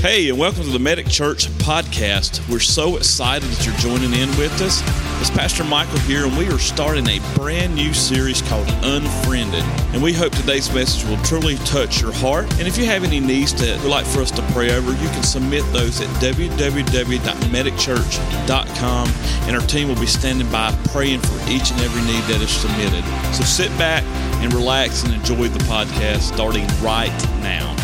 Hey, and welcome to the Medic Church podcast. We're so excited that you're joining in with us. It's Pastor Michael here, and we are starting a brand new series called Unfriended. And we hope today's message will truly touch your heart. And if you have any needs that you'd like for us to pray over, you can submit those at www.medicchurch.com, and our team will be standing by praying for each and every need that is submitted. So sit back and relax and enjoy the podcast starting right now.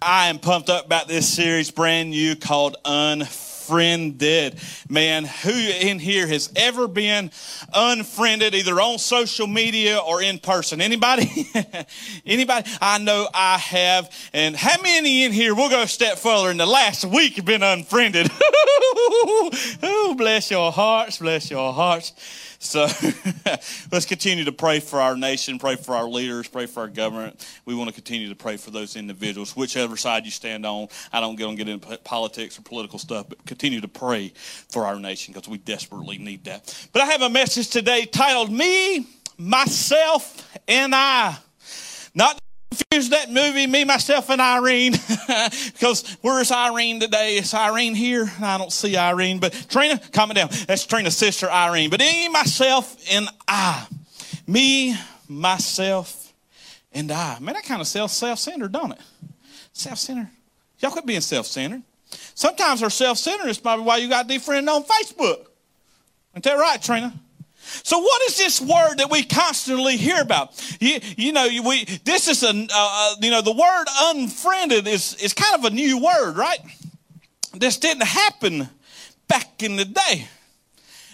I am pumped up about this series, brand new, called Unfriended. Man, who in here has ever been unfriended, either on social media or in person? Anybody? Anybody? I know I have. And how many in here? We'll go a step further. In the last week, have been unfriended. oh, bless your hearts, bless your hearts. So let's continue to pray for our nation, pray for our leaders, pray for our government. We want to continue to pray for those individuals, whichever side you stand on. I don't get on get into politics or political stuff, but continue to pray for our nation because we desperately need that. But I have a message today titled Me, Myself, and I. Not confuse that movie, me, myself, and Irene, because where's Irene today? Is Irene here? I don't see Irene, but Trina, calm it down. That's Trina's sister, Irene. But me, myself, and I. Me, myself, and I. Man, that kind of self self-centered, don't it? Self-centered. Y'all quit being self-centered. Sometimes our self-centered is probably why you got defriended on Facebook. Ain't that right, Trina? So, what is this word that we constantly hear about? You, you know, we this is a uh, uh, you know the word unfriended is is kind of a new word, right? This didn't happen back in the day.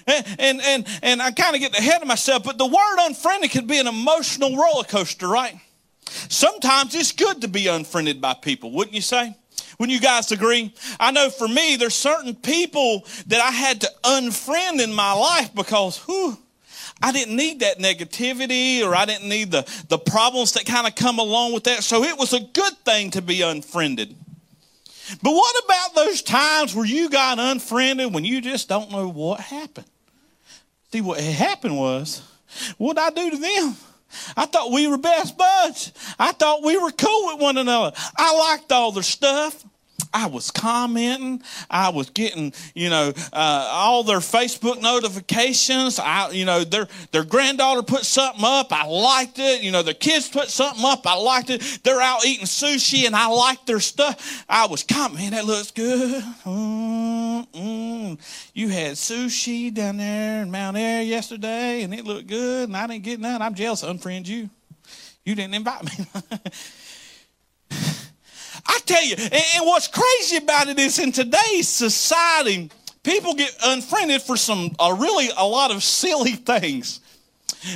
And, and, and, I kind of get ahead of myself, but the word unfriended can be an emotional roller coaster, right? Sometimes it's good to be unfriended by people, wouldn't you say? Wouldn't you guys agree? I know for me, there's certain people that I had to unfriend in my life because, whew, I didn't need that negativity or I didn't need the, the problems that kind of come along with that. So it was a good thing to be unfriended. But what about those times where you got unfriended when you just don't know what happened? See, what happened was, what I do to them? I thought we were best buds. I thought we were cool with one another. I liked all their stuff. I was commenting. I was getting, you know, uh, all their Facebook notifications. I, you know, their their granddaughter put something up. I liked it. You know, their kids put something up. I liked it. They're out eating sushi, and I liked their stuff. I was commenting. That looks good. Mm-mm. You had sushi down there in Mount Airy yesterday, and it looked good, and I didn't get none. I'm jealous. Unfriend you. You didn't invite me. I tell you, and, and what's crazy about it is in today's society, people get unfriended for some uh, really a lot of silly things.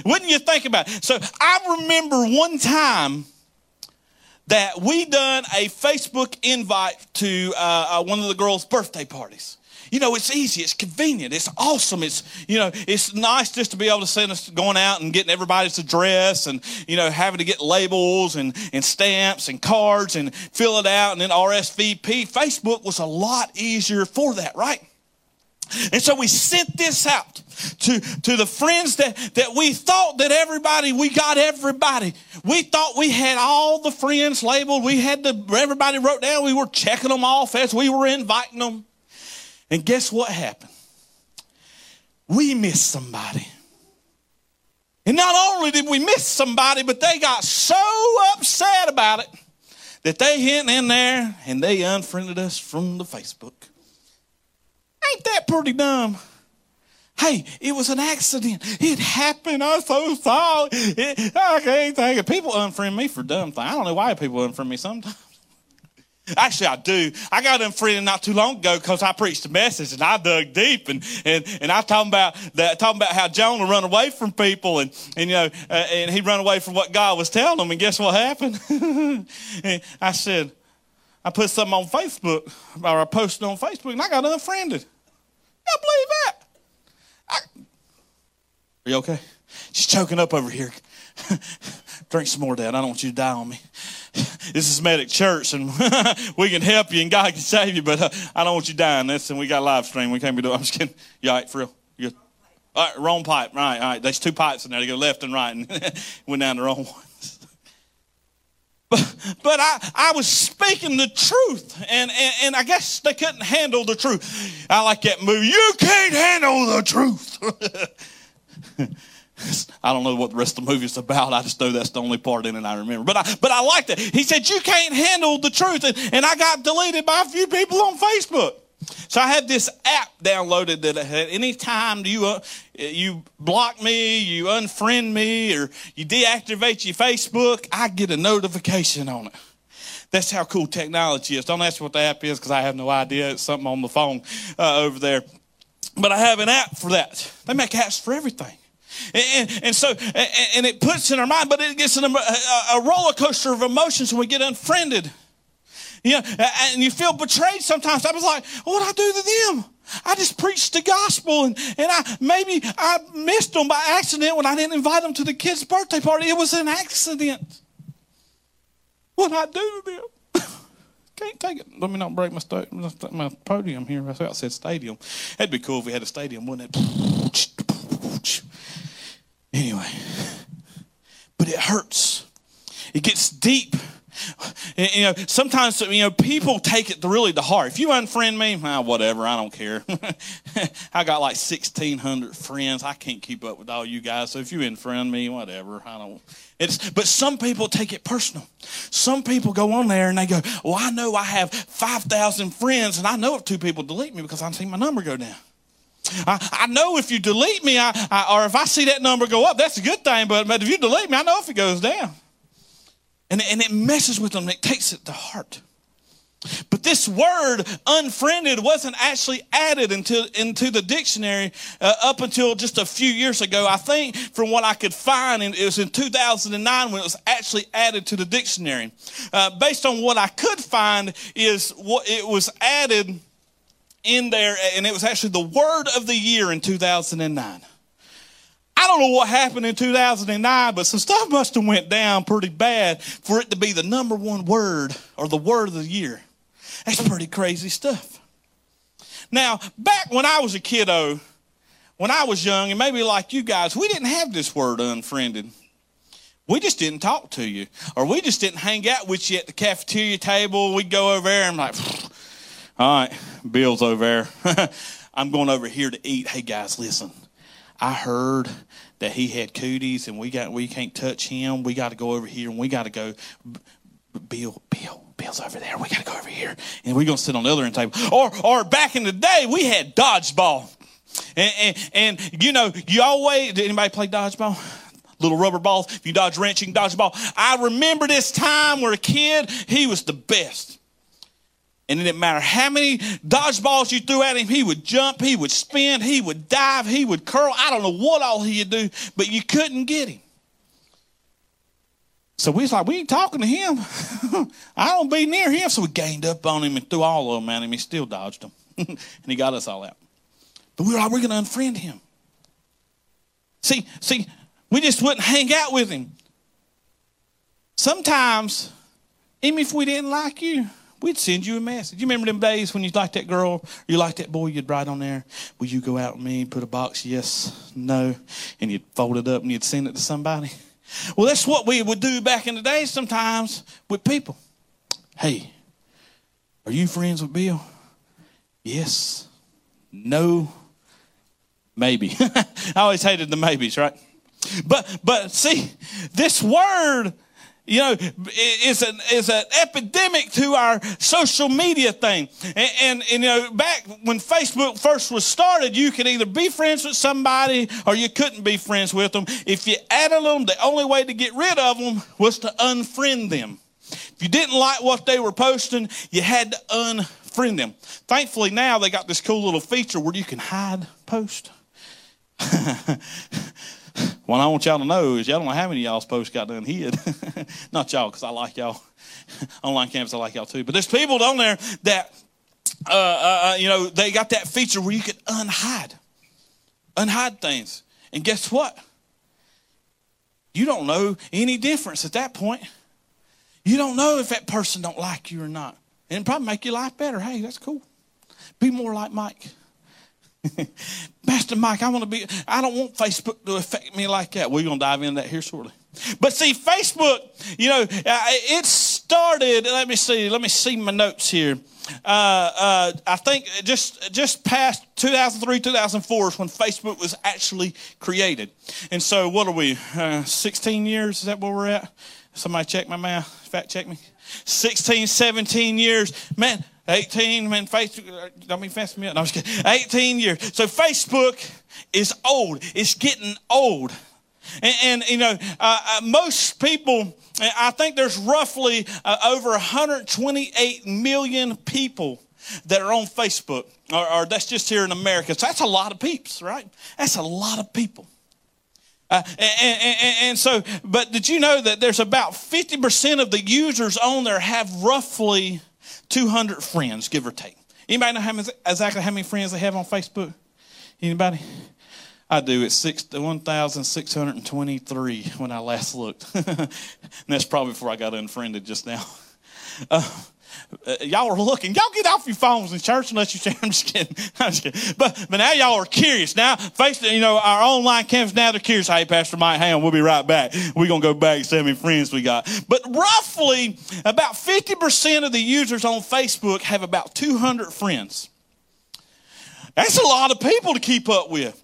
Wouldn't you think about it? So I remember one time that we done a Facebook invite to uh, uh, one of the girls' birthday parties. You know, it's easy, it's convenient, it's awesome. It's, you know, it's nice just to be able to send us going out and getting everybody's address and, you know, having to get labels and, and stamps and cards and fill it out and then RSVP. Facebook was a lot easier for that, right? And so we sent this out to, to the friends that, that we thought that everybody, we got everybody. We thought we had all the friends labeled. We had the, everybody wrote down. We were checking them off as we were inviting them. And guess what happened? We missed somebody. And not only did we miss somebody, but they got so upset about it that they hit in there and they unfriended us from the Facebook. Ain't that pretty dumb? Hey, it was an accident. It happened. I'm so sorry. It, I can't think it. People unfriend me for dumb things. I don't know why people unfriend me sometimes. Actually, I do. I got unfriended not too long ago because I preached a message and I dug deep and, and, and I talking about that, talking about how Jonah run away from people and, and you know, uh, and he run away from what God was telling him. And guess what happened? I said, I put something on Facebook or I posted on Facebook and I got unfriended. I believe that. I, are you okay? She's choking up over here. Drink some more, Dad. I don't want you to die on me. This is Medic Church, and we can help you, and God can save you, but uh, I don't want you dying. This, and we got live stream. We can't be doing. I'm just kidding. You all right, for real? You good? All right, wrong pipe. Right, all right. There's two pipes in there. They go left and right, and went down the wrong one. But, but I, I was speaking the truth, and, and, and I guess they couldn't handle the truth. I like that movie. You can't handle the truth. I don't know what the rest of the movie is about. I just know that's the only part in it I remember. But I, but I liked it. He said, You can't handle the truth. And, and I got deleted by a few people on Facebook. So I had this app downloaded that at any time you, uh, you block me, you unfriend me, or you deactivate your Facebook, I get a notification on it. That's how cool technology is. Don't ask me what the app is because I have no idea. It's something on the phone uh, over there. But I have an app for that. They make apps for everything. And, and, so, and it puts in our mind, but it gets in a, a roller coaster of emotions when we get unfriended. You know, and you feel betrayed sometimes. I was like, what did I do to them? I just preached the gospel and, and I maybe I missed them by accident when I didn't invite them to the kid's birthday party. It was an accident. What did I do to them? Can't take it. Let me not break my, sta- my podium here. I thought I said stadium. That'd be cool if we had a stadium, wouldn't it? Anyway, but it hurts. It gets deep. You know, sometimes you know people take it really to heart. If you unfriend me, whatever, I don't care. I got like sixteen hundred friends. I can't keep up with all you guys. So if you unfriend me, whatever, I don't. It's but some people take it personal. Some people go on there and they go, "Well, I know I have five thousand friends, and I know if two people delete me because I'm seeing my number go down." I, I know if you delete me, I, I, or if I see that number go up, that's a good thing. But, but if you delete me, I know if it goes down. And, and it messes with them, it takes it to heart. But this word unfriended wasn't actually added into, into the dictionary uh, up until just a few years ago. I think from what I could find, it was in 2009 when it was actually added to the dictionary. Uh, based on what I could find is what it was added in there, and it was actually the word of the year in 2009. I don't know what happened in 2009, but some stuff must have went down pretty bad for it to be the number one word or the word of the year. That's pretty crazy stuff. Now, back when I was a kiddo, when I was young, and maybe like you guys, we didn't have this word unfriended. We just didn't talk to you, or we just didn't hang out with you at the cafeteria table. We'd go over there and I'm like, all right, Bill's over there. I'm going over here to eat. Hey guys, listen. I heard that he had cooties and we got we can't touch him. We got to go over here and we got to go. Bill, Bill, Bill's over there. We got to go over here and we're gonna sit on the other end table. Or or back in the day we had dodgeball, and, and, and you know you always did anybody play dodgeball? Little rubber balls. If you dodge wrench, you can dodge ball. I remember this time where a kid he was the best. And it didn't matter how many dodgeballs you threw at him, he would jump, he would spin, he would dive, he would curl. I don't know what all he'd do, but you couldn't get him. So we was like, we ain't talking to him. I don't be near him. So we gained up on him and threw all of them at him. He still dodged them. and he got us all out. But we were like, we're going to unfriend him. See, see, we just wouldn't hang out with him. Sometimes, even if we didn't like you, we'd send you a message. You remember them days when you liked that girl or you liked that boy, you'd write on there, Will you go out with me, put a box, yes, no, and you'd fold it up and you'd send it to somebody? Well, that's what we would do back in the day sometimes with people. Hey, are you friends with Bill? Yes, no, maybe. I always hated the maybes, right? But but see, this word you know, is an, is an epidemic to our social media thing. And, and, and, you know, back when Facebook first was started, you could either be friends with somebody or you couldn't be friends with them. If you added them, the only way to get rid of them was to unfriend them. If you didn't like what they were posting, you had to unfriend them. Thankfully, now they got this cool little feature where you can hide post. What I want y'all to know is y'all don't know how many y'all's posts got done hid. Not y'all, because I like y'all. Online campus, I like y'all too. But there's people down there that, uh, uh, uh, you know, they got that feature where you can unhide, unhide things. And guess what? You don't know any difference at that point. You don't know if that person don't like you or not. And probably make your life better. Hey, that's cool. Be more like Mike. Pastor Mike, I want to be, I don't want Facebook to affect me like that. We're going to dive into that here shortly. But see, Facebook, you know, uh, it started. Let me see. Let me see my notes here. Uh, uh, I think just just past 2003, 2004 is when Facebook was actually created. And so, what are we? Uh, 16 years? Is that where we're at? Somebody check my math. Fact check me. 16, 17 years. Man, 18. Man, Facebook. Don't mean fancy me up. No, I'm just kidding. 18 years. So Facebook is old. It's getting old. And, and you know, uh, uh, most people, I think there's roughly uh, over 128 million people that are on Facebook, or, or, that's just here in America. So that's a lot of peeps, right? That's a lot of people. Uh, and, and, and, so, but did you know that there's about 50% of the users on there have roughly 200 friends, give or take? Anybody know how many, exactly how many friends they have on Facebook? Anybody? I do. It's 1,623 when I last looked. and that's probably before I got unfriended just now. Uh, uh, y'all are looking. Y'all get off your phones in church unless you say, I'm just kidding. I'm just kidding. But, but now y'all are curious. Now, face you know, our online campus, now they're curious. Hey, Pastor Mike, hang on. We'll be right back. We're going to go back and see how many friends we got. But roughly about 50% of the users on Facebook have about 200 friends. That's a lot of people to keep up with.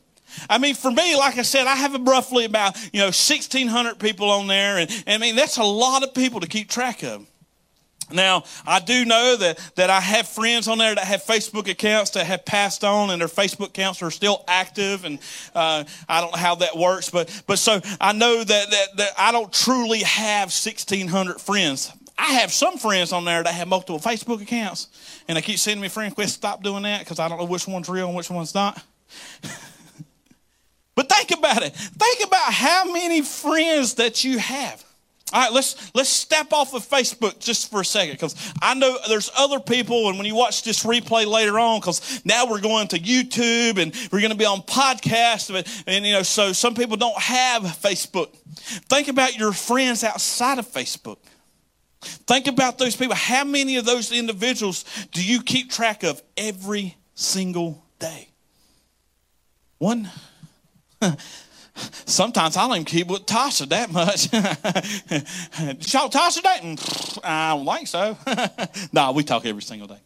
I mean, for me, like I said, I have roughly about, you know, 1,600 people on there. And, and I mean, that's a lot of people to keep track of. Now, I do know that, that I have friends on there that have Facebook accounts that have passed on and their Facebook accounts are still active. And uh, I don't know how that works. But, but so I know that, that, that I don't truly have 1,600 friends. I have some friends on there that have multiple Facebook accounts. And they keep sending me friend requests. Stop doing that because I don't know which one's real and which one's not. But think about it. Think about how many friends that you have. All right, let's let's step off of Facebook just for a second because I know there's other people, and when you watch this replay later on, because now we're going to YouTube and we're going to be on podcasts, and, and you know, so some people don't have Facebook. Think about your friends outside of Facebook. Think about those people. How many of those individuals do you keep track of every single day? One. Sometimes I don't even keep with Tasha that much. Y'all Tasha dating? I don't think so. no, we talk every single day.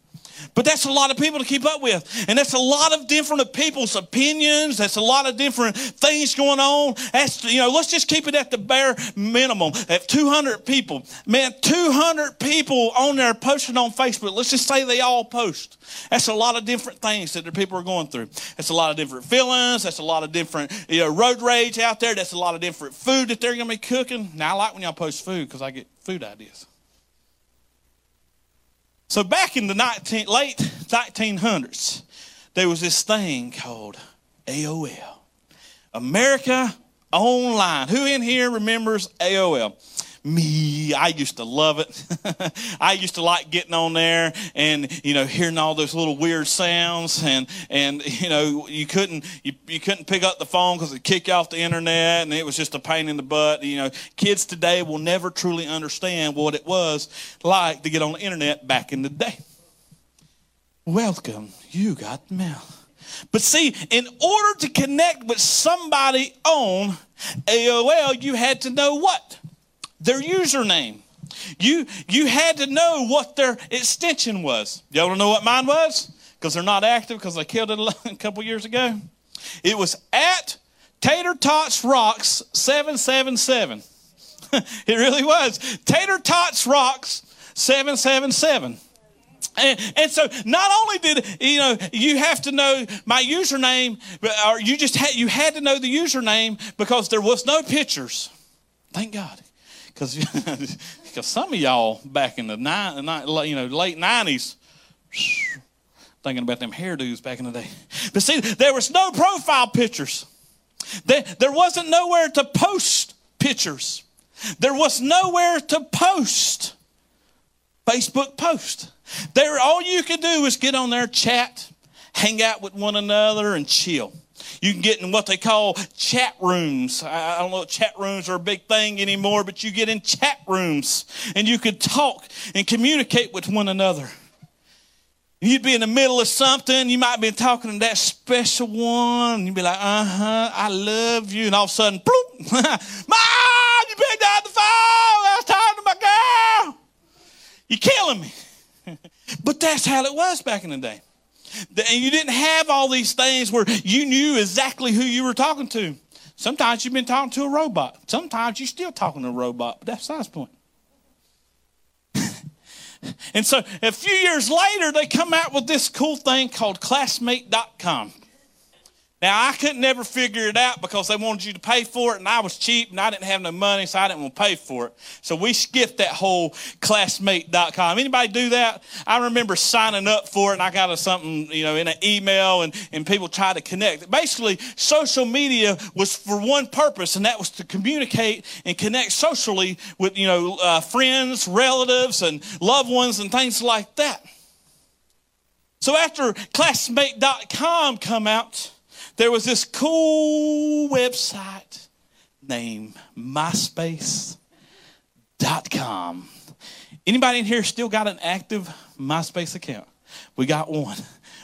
But that's a lot of people to keep up with. And that's a lot of different people's opinions. That's a lot of different things going on. That's, you know, let's just keep it at the bare minimum. At 200 people. Man, 200 people on there posting on Facebook. Let's just say they all post. That's a lot of different things that the people are going through. That's a lot of different feelings. That's a lot of different, you know, road rage out there. That's a lot of different food that they're going to be cooking. Now, I like when y'all post food because I get food ideas. So back in the 19, late 1900s, there was this thing called AOL. America Online. Who in here remembers AOL? Me. I used to love it. I used to like getting on there and, you know, hearing all those little weird sounds and, and, you know, you couldn't, you, you couldn't pick up the phone because it kicked off the internet and it was just a pain in the butt. You know, kids today will never truly understand what it was like to get on the internet back in the day. Welcome. You got mail. But see, in order to connect with somebody on AOL, you had to know what? Their username. You, you had to know what their extension was. Y'all want to know what mine was? Because they're not active because I killed it a couple years ago. It was at Tater Tots Rocks 777. it really was. Tater Tots Rocks 777. And, and, so not only did you know you have to know my username, or you just had you had to know the username because there was no pictures. Thank God. Because some of y'all back in the nine, you know late nineties, thinking about them hairdos back in the day. But see, there was no profile pictures. There, there wasn't nowhere to post pictures. There was nowhere to post Facebook post. There, all you could do was get on there, chat, hang out with one another, and chill. You can get in what they call chat rooms. I don't know if chat rooms are a big thing anymore, but you get in chat rooms and you could talk and communicate with one another. You'd be in the middle of something, you might be talking to that special one, you'd be like, uh huh, I love you. And all of a sudden, bloop, Mom, you better phone. I talking to my girl. You're killing me. but that's how it was back in the day. And you didn't have all these things where you knew exactly who you were talking to. Sometimes you've been talking to a robot. Sometimes you're still talking to a robot, but that's the size point. and so a few years later, they come out with this cool thing called classmate.com. Now, I couldn't never figure it out because they wanted you to pay for it, and I was cheap, and I didn't have no money, so I didn't want to pay for it. So we skipped that whole classmate.com. Anybody do that? I remember signing up for it, and I got a something, you know, in an email, and, and people try to connect. Basically, social media was for one purpose, and that was to communicate and connect socially with, you know, uh, friends, relatives, and loved ones, and things like that. So after classmate.com come out, there was this cool website named myspace.com. Anybody in here still got an active MySpace account? We got one.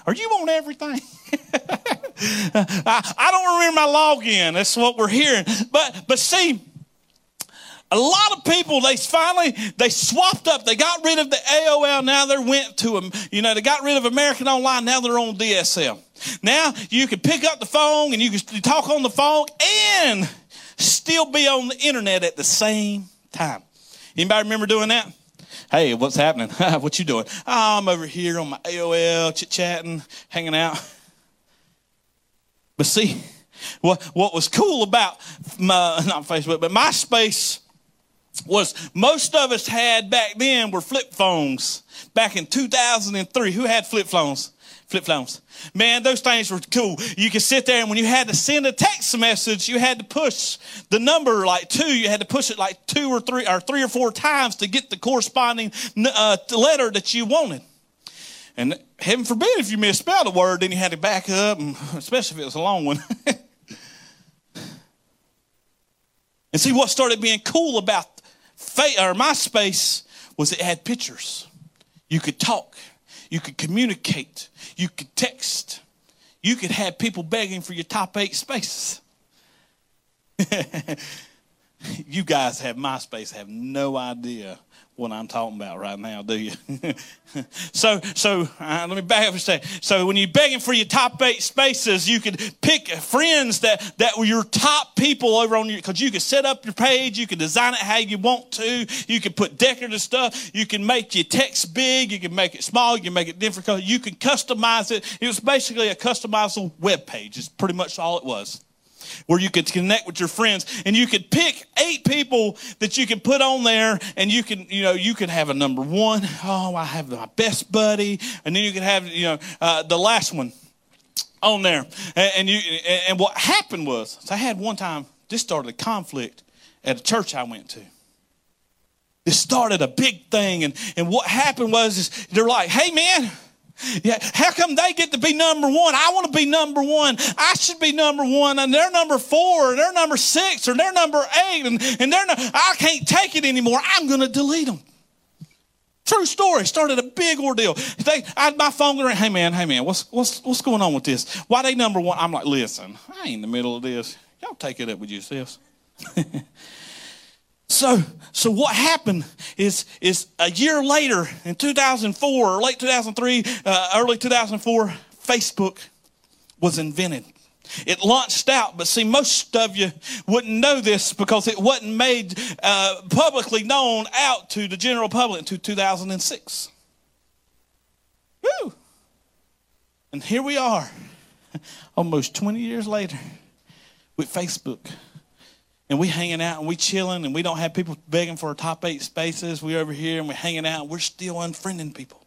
Are you on everything? I, I don't remember my login. That's what we're hearing. But but see, a lot of people, they finally, they swapped up. They got rid of the AOL. Now they went to them. You know, they got rid of American Online. Now they're on DSL. Now you can pick up the phone and you can talk on the phone and still be on the internet at the same time. Anybody remember doing that? Hey, what's happening? what you doing? Oh, I'm over here on my AOL, chit chatting, hanging out. But see, what what was cool about my, not Facebook, but MySpace was most of us had back then were flip phones. Back in 2003, who had flip phones? Flip phones. Man, those things were cool. You could sit there and when you had to send a text message, you had to push the number like two. You had to push it like two or three or three or four times to get the corresponding uh, letter that you wanted. And heaven forbid if you misspelled a word, then you had to back up, and especially if it was a long one. and see what started being cool about or MySpace was it had pictures. You could talk, you could communicate, you could text, you could have people begging for your top eight spaces. you guys have MySpace, have no idea what I'm talking about right now, do you? so, so uh, let me back up a second. So, when you're begging for your top eight spaces, you could pick friends that that were your top people over on your because you could set up your page, you could design it how you want to, you can put decorative stuff, you can make your text big, you can make it small, you can make it different you can customize it. It was basically a customizable web page. It's pretty much all it was where you could connect with your friends and you could pick eight people that you could put on there and you can you know you could have a number one. Oh i have my best buddy. And then you could have you know uh, the last one on there. And, and you and what happened was so i had one time this started a conflict at a church i went to. This started a big thing and and what happened was is they're like hey man yeah, how come they get to be number one? I want to be number one. I should be number one, and they're number four, or they're number six, or they're number eight, and, and they're not, I can't take it anymore. I'm going to delete them. True story. Started a big ordeal. They, I my phone going, hey man, hey man, what's, what's, what's going on with this? Why they number one? I'm like, listen, I ain't in the middle of this. Y'all take it up with yourselves. So, so what happened is, is a year later in 2004 or late 2003, uh, early 2004, Facebook was invented. It launched out, but see, most of you wouldn't know this because it wasn't made uh, publicly known out to the general public until 2006. Woo! And here we are, almost 20 years later, with Facebook and we hanging out and we chilling and we don't have people begging for our top eight spaces. We over here and we're hanging out and we're still unfriending people.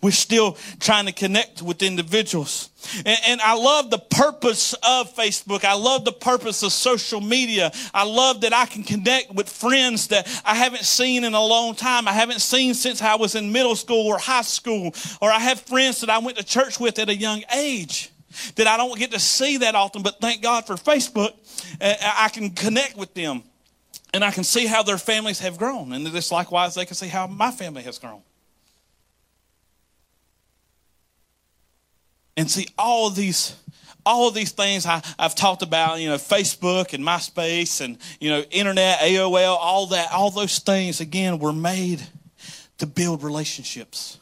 We're still trying to connect with individuals. And, and, I love the purpose of Facebook. I love the purpose of social media. I love that I can connect with friends that I haven't seen in a long time. I haven't seen since I was in middle school or high school. Or I have friends that I went to church with at a young age that I don't get to see that often, but thank God for Facebook. Uh, I can connect with them and I can see how their families have grown. And just likewise, they can see how my family has grown. And see, all of these all of these things I, have talked about, you know, Facebook and MySpace and, you know, internet, AOL, all that, all those things, again, were made to build relationships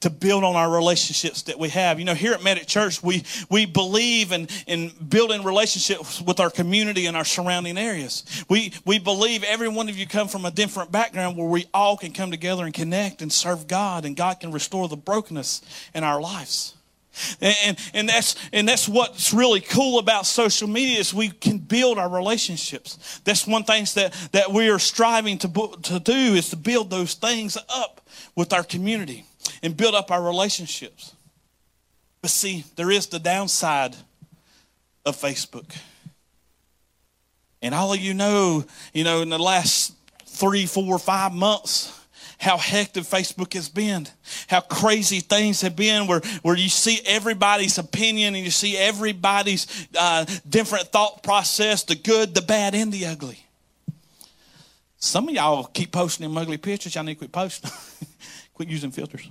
to build on our relationships that we have. You know, here at Medic Church, we, we believe in, in building relationships with our community and our surrounding areas. We, we believe every one of you come from a different background where we all can come together and connect and serve God, and God can restore the brokenness in our lives. And, and, and, that's, and that's what's really cool about social media is we can build our relationships. That's one thing that, that we are striving to, to do is to build those things up with our community and build up our relationships. But see, there is the downside of Facebook. And all of you know, you know, in the last three, four, five months, how hectic Facebook has been, how crazy things have been, where, where you see everybody's opinion and you see everybody's uh, different thought process the good, the bad, and the ugly. Some of y'all keep posting them ugly pictures. Y'all need to quit posting. quit using filters.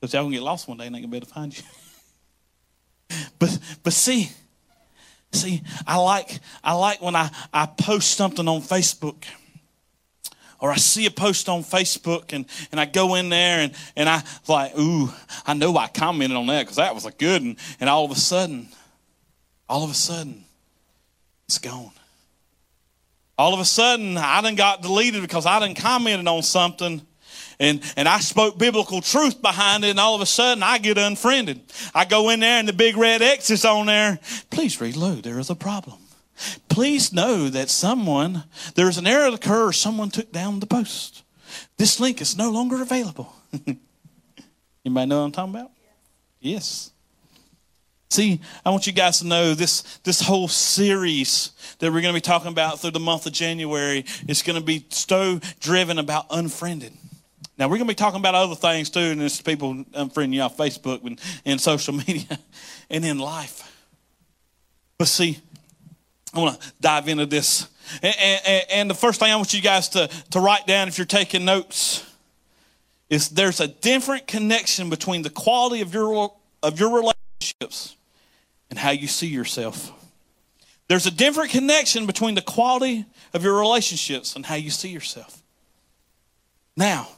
Because y'all gonna get lost one day and they gonna be able to find you. but but see, see, I like I like when I, I post something on Facebook or I see a post on Facebook and, and I go in there and, and I like, ooh, I know I commented on that because that was a good one. And all of a sudden, all of a sudden, it's gone. All of a sudden, I done got deleted because I done commented on something and, and I spoke biblical truth behind it, and all of a sudden I get unfriended. I go in there and the big red X is on there. Please reload. There is a problem. Please know that someone, there's an error occur, someone took down the post. This link is no longer available. Anybody know what I'm talking about? Yes. See, I want you guys to know this, this whole series that we're going to be talking about through the month of January is going to be so driven about unfriended. Now, we're going to be talking about other things too, and it's people unfriending you off Facebook and, and social media and in life. But see, I want to dive into this. And, and, and, the first thing I want you guys to, to write down if you're taking notes is there's a different connection between the quality of your, of your relationships and how you see yourself. There's a different connection between the quality of your relationships and how you see yourself. Now,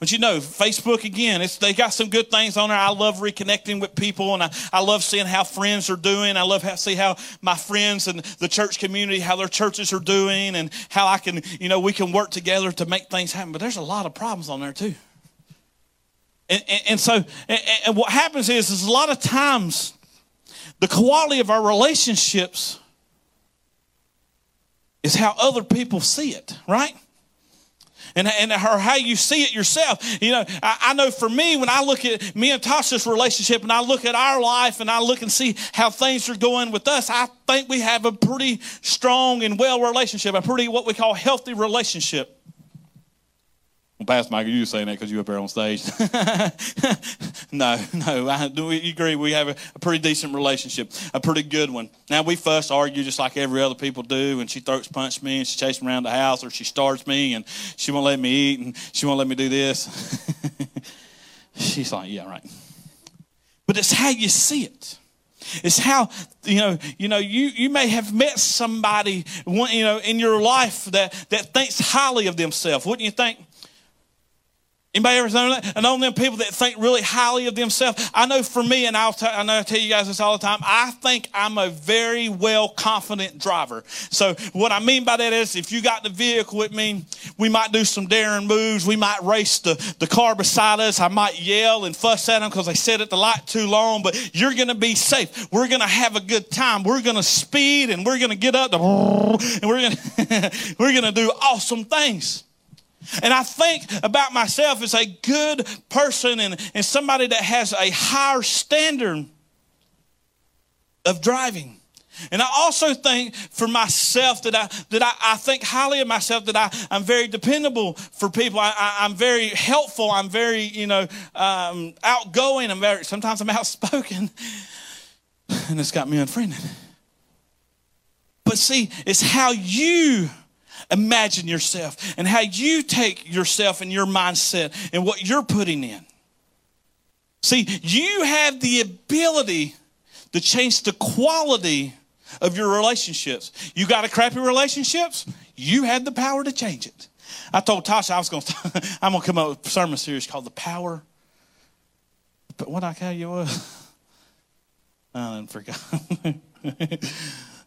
but you know, Facebook again, it's, they got some good things on there. I love reconnecting with people and I, I love seeing how friends are doing. I love how see how my friends and the church community, how their churches are doing and how I can, you know, we can work together to make things happen. But there's a lot of problems on there too. And, and, and so, and, and what happens is, is a lot of times the quality of our relationships is how other people see it, right? And, and or how you see it yourself. You know, I, I, know for me, when I look at me and Tasha's relationship and I look at our life and I look and see how things are going with us, I think we have a pretty strong and well relationship, a pretty what we call healthy relationship. Well, Pastor Michael, you saying that because you're up there on stage. no, no, I do we agree. We have a, a, pretty decent relationship, a pretty good one. Now, we fuss, argue just like every other people do, and she throats punch me, and she chases me around the house, or she starts me, and she won't let me eat, and she won't let me do this. She's like, yeah, right. But it's how you see it. It's how you know you know you you may have met somebody you know in your life that that thinks highly of themselves. Wouldn't you think? Anybody ever known that? I know them people that think really highly of themselves. I know for me, and I'll t- I know I tell you guys this all the time. I think I'm a very well confident driver. So what I mean by that is, if you got the vehicle with me, we might do some daring moves. We might race the, the car beside us. I might yell and fuss at them because they sit at the light too long. But you're going to be safe. We're going to have a good time. We're going to speed and we're going to get up the, and we're going we're going to do awesome things. And I think about myself as a good person and, and somebody that has a higher standard of driving. And I also think for myself that I that I, I think highly of myself that I, I'm very dependable for people. I, am very helpful. I'm very, you know, um, outgoing. I'm very sometimes I'm outspoken. And it's got me unfriended. But see, it's how you imagine yourself and how you take yourself and your mindset and what you're putting in. See, you have the ability to change the quality of your relationships. You got a crappy relationships, you have the power to change it. I told Tasha I was going to, I'm going to come up with a sermon series called The Power. But what I tell you was, I forgot.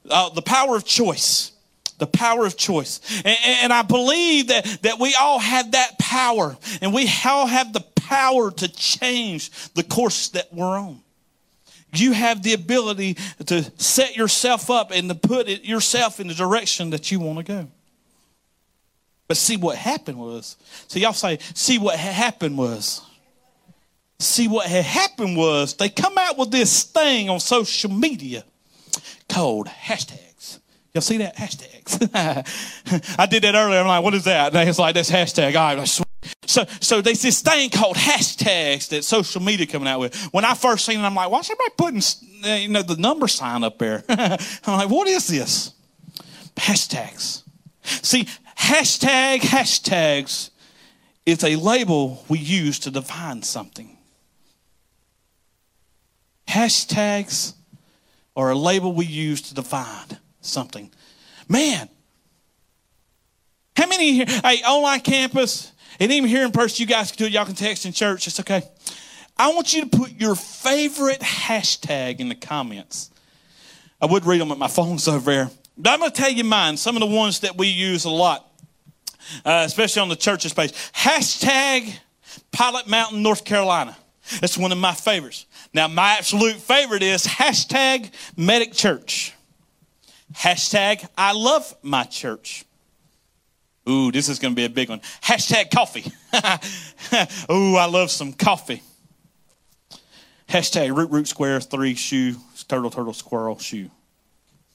uh, the power of choice. The power of choice. And, and I believe that, that we all have that power, and we all have the power to change the course that we're on. You have the ability to set yourself up and to put it, yourself in the direction that you want to go. But see what happened was. So y'all say, see what happened was. See what had happened was they come out with this thing on social media called hashtags. Y'all see that? Hashtags. I did that earlier. I'm like, what is that? And it's like, that's hashtag. All right, so, so there's this thing called hashtags that social media coming out with. When I first seen it, I'm like, why is everybody putting, you know, the number sign up there? I'm like, what is this? Hashtags. See, hashtag, hashtags is a label we use to define something. Hashtags are a label we use to define something. Man, how many here, hey, online campus, and even here in person, you guys can do it. Y'all can text in church. It's okay. I want you to put your favorite hashtag in the comments. I would read them, but my phone's over there. But I'm going to tell you mine, some of the ones that we use a lot, uh, especially on the church's page. Hashtag Pilot Mountain, North Carolina. That's one of my favorites. Now, my absolute favorite is hashtag Medic Church. Hashtag I love my church. Ooh, this is going to be a big one. Hashtag coffee. Ooh, I love some coffee. Hashtag root root square three shoe turtle turtle squirrel shoe.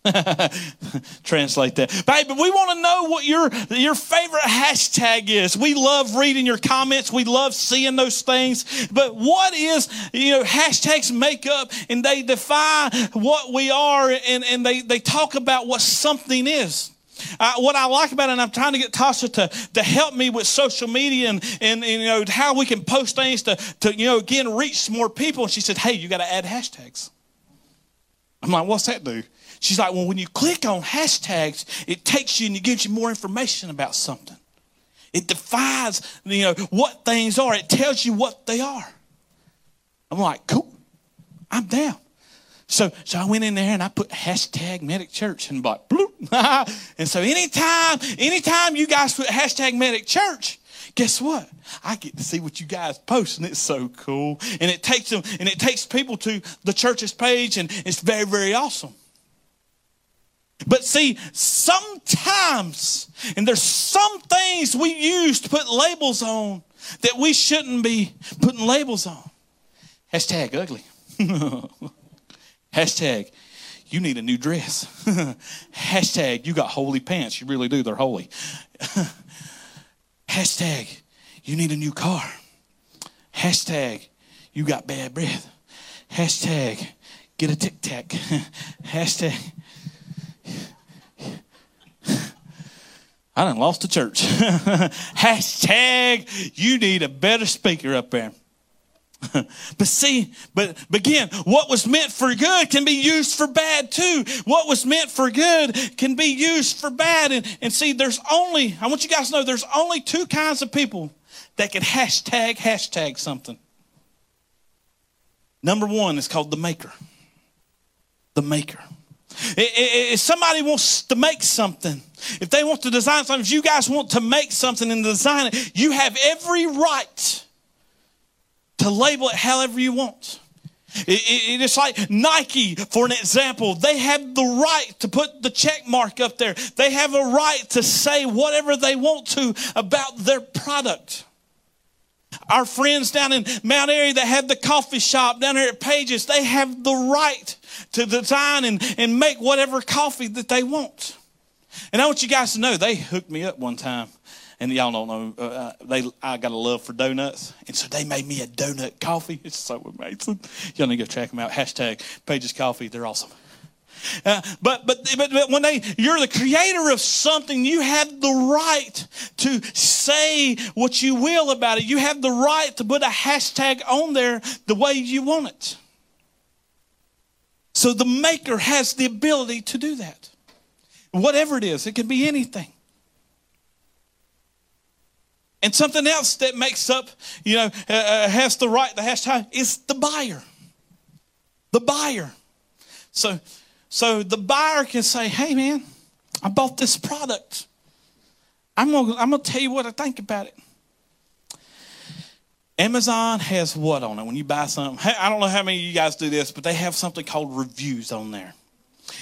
Translate that. Baby, we want to know what your, your favorite hashtag is. We love reading your comments. We love seeing those things. But what is, you know, hashtags make up and they define what we are and, and they, they talk about what something is. Uh, what I like about it, and I'm trying to get Tasha to, to help me with social media and, and, and, you know how we can post things to, to you know again reach more people. And she said, "Hey, you got to add hashtags." I'm like, "What's that do?" She's like, well, when you click on hashtags, it takes you and it gives you more information about something. It defines, you know, what things are. It tells you what they are. I'm like, cool. I'm down. So, so I went in there and I put hashtag medic church and like, bloop. and so anytime, anytime you guys put hashtag medic church, guess what? I get to see what you guys post, and it's so cool. And it takes them, and it takes people to the church's page, and it's very, very awesome. But see, sometimes, and there's some things we use to put labels on that we shouldn't be putting labels on. Hashtag ugly. Hashtag you need a new dress. Hashtag you got holy pants. You really do, they're holy. Hashtag you need a new car. Hashtag you got bad breath. Hashtag get a tic tac. Hashtag I done lost the church. Hashtag, you need a better speaker up there. but see, but, but again, what was meant for good can be used for bad too. What was meant for good can be used for bad. And, and see, there's only, I want you guys to know, there's only two kinds of people that can hashtag, hashtag something. Number one is called the maker. The maker. If somebody wants to make something, if they want to design something, if you guys want to make something and design it, you have every right to label it however you want. It, it's like Nike, for an example. They have the right to put the check mark up there. They have a right to say whatever they want to about their product. Our friends down in Mount Airy that have the coffee shop down there at Pages, they have the right to design and, and make whatever coffee that they want. And I want you guys to know they hooked me up one time. And y'all don't know, uh, uh, they I got a love for donuts. And so they made me a donut coffee. It's so amazing. Y'all need to go check them out. Hashtag Pages Coffee. They're awesome. Uh, but, but, but, but when they, you're the creator of something, you have the right to say what you will about it. You have the right to put a hashtag on there the way you want it. So the maker has the ability to do that. Whatever it is, it can be anything. And something else that makes up, you know, uh, uh has the right, the hashtag is the buyer. The buyer. So so the buyer can say, hey, man, I bought this product. I'm gonna, I'm to tell you what I think about it. Amazon has what on it when you buy something? I don't know how many of you guys do this, but they have something called reviews on there.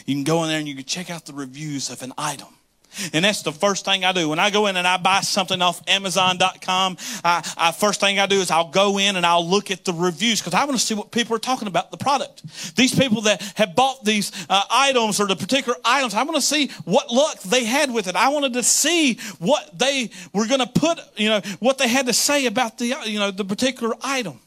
You can go in there and you can check out the reviews of an item. And that's the first thing I do. When I go in and I buy something off Amazon.com, I, I first thing I do is I'll go in and I'll look at the reviews because I want to see what people are talking about the product. These people that have bought these uh, items or the particular items, I want to see what luck they had with it. I wanted to see what they were going to put, you know, what they had to say about the, you know, the particular item.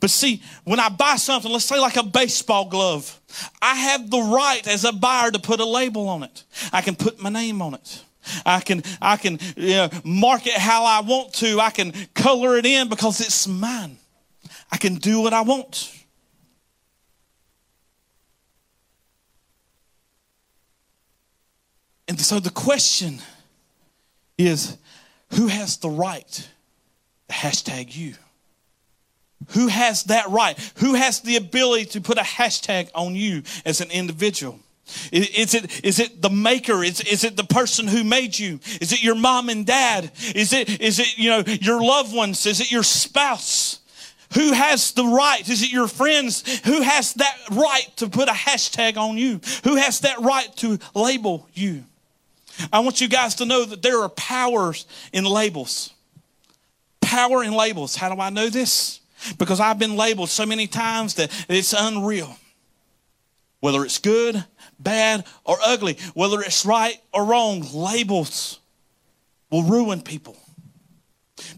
But see, when I buy something, let's say like a baseball glove, I have the right as a buyer to put a label on it. I can put my name on it. I can I can you know, mark it how I want to. I can color it in because it's mine. I can do what I want. And so the question is who has the right to hashtag you? Who has that right? Who has the ability to put a hashtag on you as an individual? Is it, is it the maker? Is, is it the person who made you? Is it your mom and dad? Is it, is it, you know, your loved ones? Is it your spouse? Who has the right? Is it your friends? Who has that right to put a hashtag on you? Who has that right to label you? I want you guys to know that there are powers in labels. Power in labels. How do I know this? Because I've been labeled so many times that it's unreal. Whether it's good, bad, or ugly, whether it's right or wrong, labels will ruin people.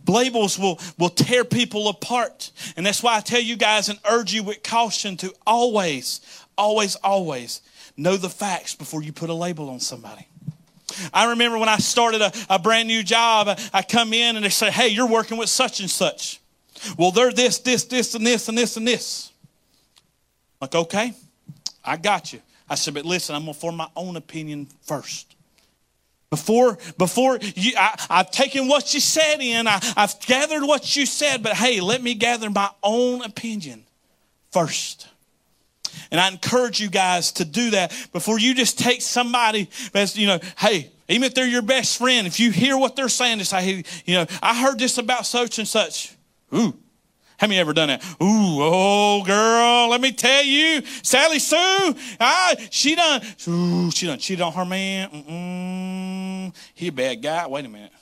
Labels will, will tear people apart. And that's why I tell you guys and urge you with caution to always, always, always know the facts before you put a label on somebody. I remember when I started a, a brand new job, I come in and they say, Hey, you're working with such and such. Well, they're this, this, this, and this, and this, and this. Like, okay, I got you. I said, but listen, I'm going to form my own opinion first. Before, before you, I, have taken what you said in, I, I've gathered what you said, but hey, let me gather my own opinion first. And I encourage you guys to do that before you just take somebody as, you know, hey, even if they're your best friend, if you hear what they're saying, just say, hey, you know, I heard this about such and such. Ooh. How many ever done that? Ooh, oh girl, let me tell you, Sally Sue, ah, she done, ooh, she done cheated on her man. Mm-mm. He a bad guy. Wait a minute.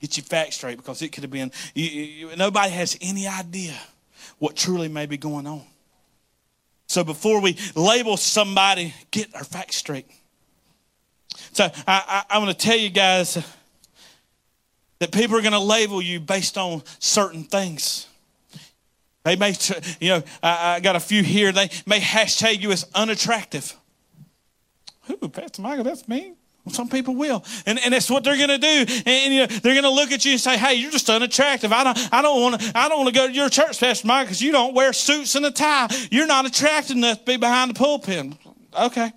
Get your facts straight because it could have been, you, you, nobody has any idea what truly may be going on. So before we label somebody, get our facts straight. So I, I, I want to tell you guys, that people are going to label you based on certain things. They may, you know, I, I, got a few here. They may hashtag you as unattractive. Ooh, Pastor Michael, that's me. Well, some people will, and, and that's what they're going to do. And, and, you know, they're going to look at you and say, "Hey, you're just unattractive. I don't, I don't want to, I don't want to go to your church, Pastor Michael, because you don't wear suits and a tie. You're not attractive enough to be behind the pulpit." Okay,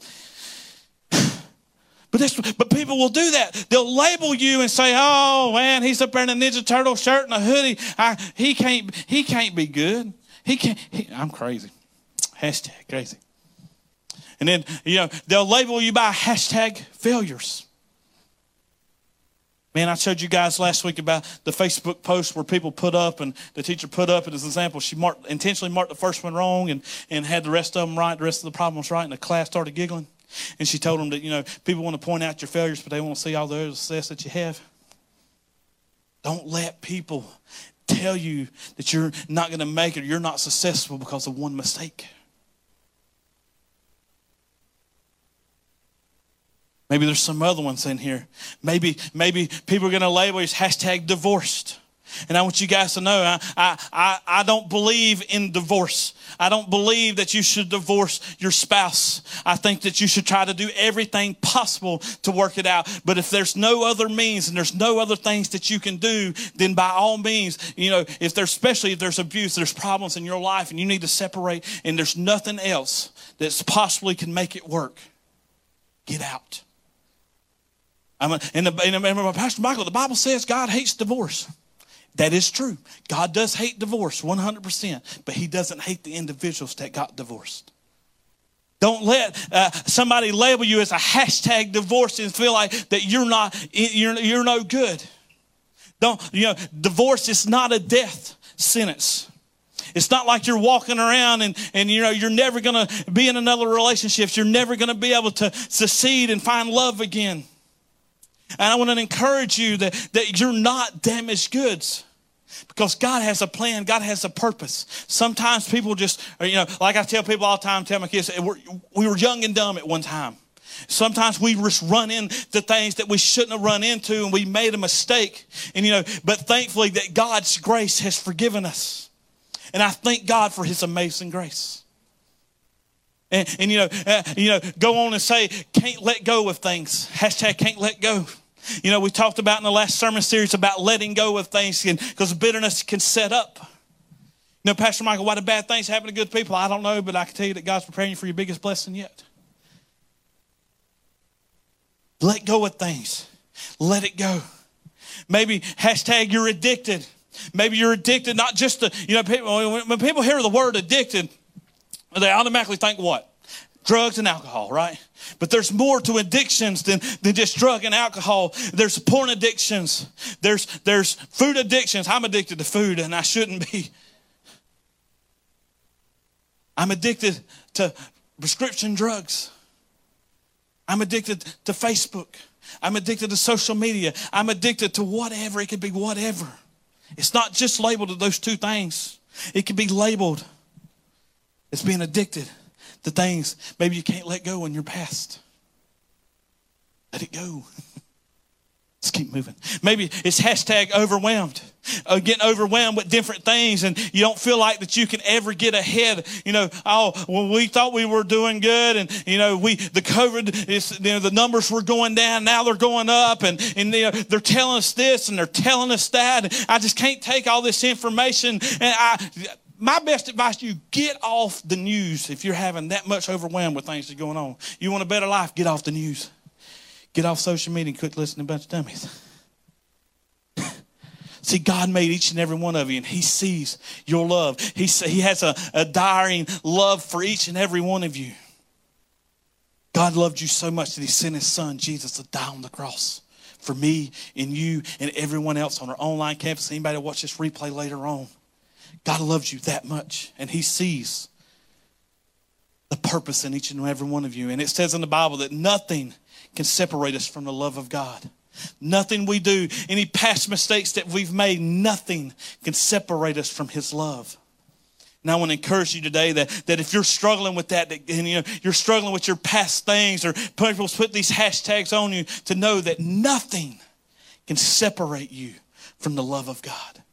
but, this, but people will do that. They'll label you and say, "Oh man, he's up in a Ninja Turtle shirt and a hoodie. I, he can't. He can't be good. He can't. He, I'm crazy. Hashtag crazy." And then you know they'll label you by hashtag failures. Man, I showed you guys last week about the Facebook post where people put up and the teacher put up as an example. She marked, intentionally marked the first one wrong and, and had the rest of them right, the rest of the problems right, and the class started giggling. And she told them that, you know, people want to point out your failures, but they want to see all the other success that you have. Don't let people tell you that you're not going to make it or you're not successful because of one mistake. Maybe there's some other ones in here. Maybe, maybe people are going to label you as hashtag divorced. And I want you guys to know I, I, I, I, don't believe in divorce. I don't believe that you should divorce your spouse. I think that you should try to do everything possible to work it out. But if there's no other means and there's no other things that you can do, then by all means, you know, if there's, especially if there's abuse, there's problems in your life and you need to separate and there's nothing else that possibly can make it work, get out. I'm a, and, the, and, the, Pastor Michael, the Bible says God hates divorce. That is true. God does hate divorce 100%, but He doesn't hate the individuals that got divorced. Don't let uh, somebody label you as a hashtag divorce and feel like that you're not you're, you're no good. Don't you know? Divorce is not a death sentence. It's not like you're walking around and, and you know you're never gonna be in another relationship. You're never gonna be able to succeed and find love again. And I want to encourage you that, that you're not damaged goods. Because God has a plan, God has a purpose. Sometimes people just, you know, like I tell people all the time, tell my kids, we were young and dumb at one time. Sometimes we just run into things that we shouldn't have run into and we made a mistake. And, you know, but thankfully that God's grace has forgiven us. And I thank God for his amazing grace. And, and you know, uh, you know, go on and say, can't let go of things. Hashtag can't let go. You know, we talked about in the last sermon series about letting go of things because bitterness can set up. You know, Pastor Michael, why do bad things happen to good people? I don't know, but I can tell you that God's preparing you for your biggest blessing yet. Let go of things. Let it go. Maybe hashtag you're addicted. Maybe you're addicted, not just to, you know, people, when people hear the word addicted, they automatically think what? Drugs and alcohol, right? But there's more to addictions than, than just drug and alcohol. There's porn addictions. There's, there's food addictions. I'm addicted to food and I shouldn't be. I'm addicted to prescription drugs. I'm addicted to Facebook. I'm addicted to social media. I'm addicted to whatever. It could be whatever. It's not just labeled to those two things. It can be labeled as being addicted to things maybe you can't let go in your past. Let it go. Let's keep moving. Maybe it's hashtag overwhelmed. Uh, getting overwhelmed with different things, and you don't feel like that you can ever get ahead. You know, oh, well, we thought we were doing good, and you know, we the COVID is, you know, the numbers were going down, now they're going up, and and you know, they're telling us this and they're telling us that. And I just can't take all this information, and I my best advice to you get off the news if you're having that much overwhelmed with things that's going on. You want a better life, get off the news. Get off social media and quit listening to a bunch of dummies. See, God made each and every one of you, and He sees your love. He, he has a, a dying love for each and every one of you. God loved you so much that He sent His Son, Jesus, to die on the cross for me and you and everyone else on our online campus. Anybody watch this replay later on. God loves you that much, and He sees the purpose in each and every one of you. And it says in the Bible that nothing can separate us from the love of God. Nothing we do, any past mistakes that we've made, nothing can separate us from His love. And I want to encourage you today that, that if you're struggling with that, that and, you know, you're struggling with your past things, or people put these hashtags on you, to know that nothing can separate you from the love of God.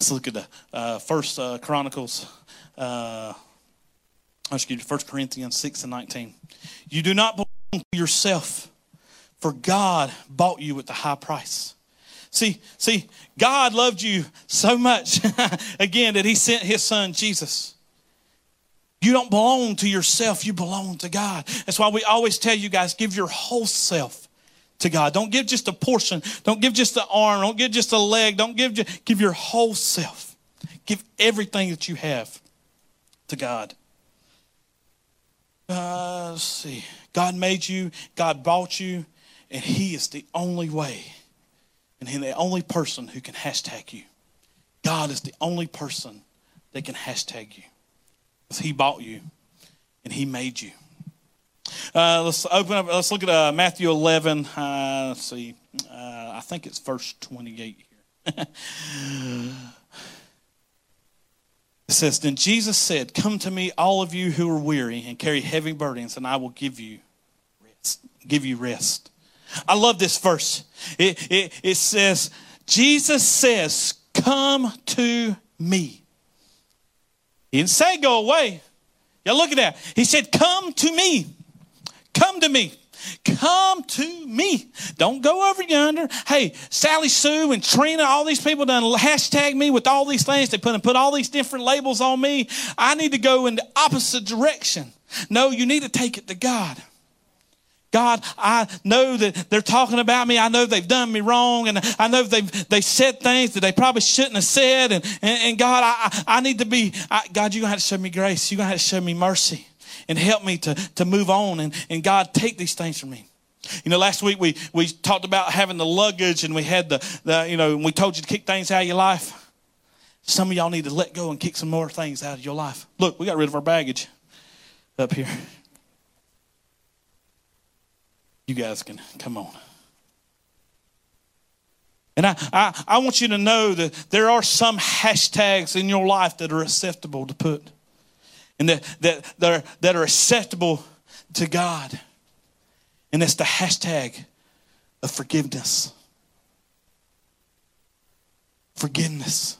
Let's look at the uh, First uh, Chronicles, uh, excuse me, First Corinthians six and nineteen. You do not belong to yourself, for God bought you with a high price. See, see, God loved you so much again that He sent His Son Jesus. You don't belong to yourself, you belong to God. That's why we always tell you guys give your whole self to God. Don't give just a portion. Don't give just an arm. Don't give just a leg. Don't give just, give your whole self. Give everything that you have to God. Uh, let's see. God made you. God bought you, and He is the only way, and He's the only person who can hashtag you. God is the only person that can hashtag you. Because He bought you, and He made you. Uh, let's open up. Let's look at uh, Matthew 11. Uh, let's see. Uh, I think it's verse 28 here. it says, Then Jesus said, Come to me, all of you who are weary and carry heavy burdens, and I will give you rest. Give you rest. I love this verse. It, it, it says, Jesus says, Come to me. He didn't say go away. Y'all look at that. He said, Come to me. Come to me. Come to me. Don't go over yonder. Hey, Sally Sue and Trina, all these people done hashtag me with all these things. They put and put all these different labels on me. I need to go in the opposite direction. No, you need to take it to God. God, I know that they're talking about me. I know they've done me wrong. And I know they've they said things that they probably shouldn't have said. And, and, and God, I, I need to be, I, God, you're going to have to show me grace. You're going to have to show me mercy and help me to, to move on. And, and God, take these things from me. You know, last week we, we talked about having the luggage and we had the, the, you know, and we told you to kick things out of your life. Some of y'all need to let go and kick some more things out of your life. Look, we got rid of our baggage up here. You guys can come on. And I, I, I want you to know that there are some hashtags in your life that are acceptable to put and that, that, that, are, that are acceptable to God. And that's the hashtag of forgiveness. Forgiveness.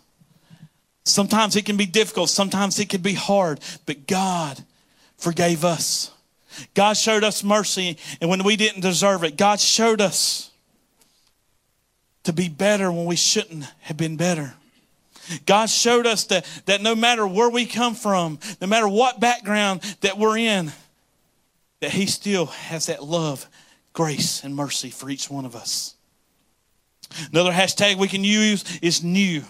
Sometimes it can be difficult, sometimes it can be hard, but God forgave us. God showed us mercy, and when we didn't deserve it, God showed us to be better when we shouldn't have been better. God showed us that, that no matter where we come from, no matter what background that we're in, that He still has that love, grace, and mercy for each one of us. Another hashtag we can use is new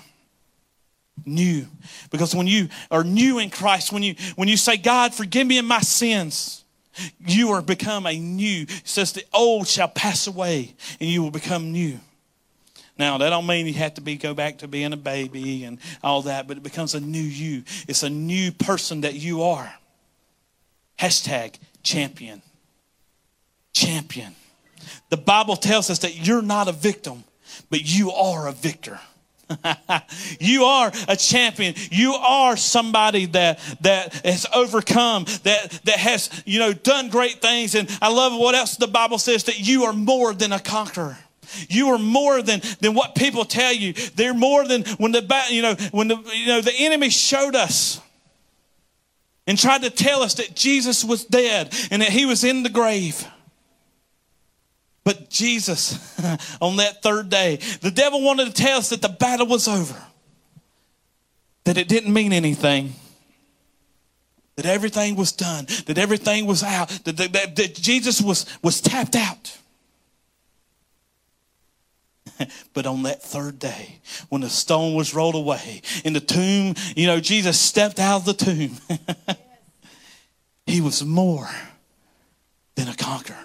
new because when you are new in christ when you when you say god forgive me of my sins you are become a new. It says the old shall pass away and you will become new. Now that don't mean you have to be go back to being a baby and all that, but it becomes a new you. It's a new person that you are. Hashtag champion. Champion. The Bible tells us that you're not a victim, but you are a victor. you are a champion. You are somebody that that has overcome, that that has, you know, done great things. And I love what else the Bible says that you are more than a conqueror. You are more than, than what people tell you. They're more than when the you know when the you know the enemy showed us and tried to tell us that Jesus was dead and that he was in the grave. But Jesus, on that third day, the devil wanted to tell us that the battle was over, that it didn't mean anything, that everything was done, that everything was out, that, that, that, Jesus was, was tapped out. but on that third day, when the stone was rolled away in the tomb, you know, Jesus stepped out of the tomb. he was more than a conqueror.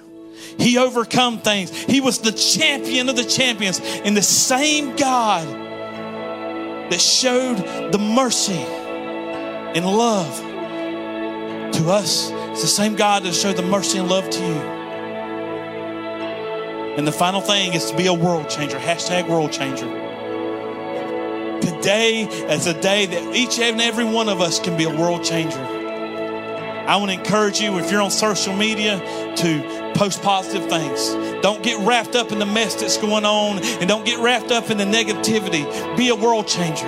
He overcome things. He was the champion of the champions. And the same God that showed the mercy and love to us is the same God that showed the mercy and love to you. And the final thing is to be a world changer. Hashtag world changer. Today is a day that each and every one of us can be a world changer. I want to encourage you, if you're on social media, to post positive things. Don't get wrapped up in the mess that's going on and don't get wrapped up in the negativity. Be a world changer.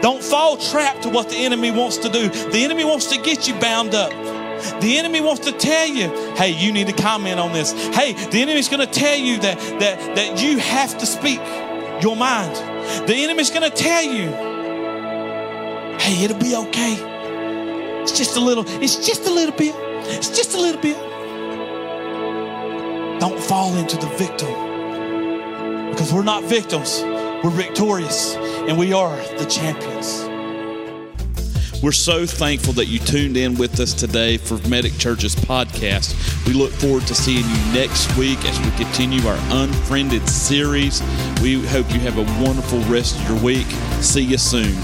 Don't fall trapped to what the enemy wants to do. The enemy wants to get you bound up. The enemy wants to tell you, hey, you need to comment on this. Hey, the enemy's going to tell you that, that, that you have to speak your mind. The enemy's going to tell you, hey, it'll be okay. It's just a little, it's just a little bit. It's just a little bit. Don't fall into the victim. Because we're not victims, we're victorious, and we are the champions. We're so thankful that you tuned in with us today for Medic Church's podcast. We look forward to seeing you next week as we continue our Unfriended series. We hope you have a wonderful rest of your week. See you soon.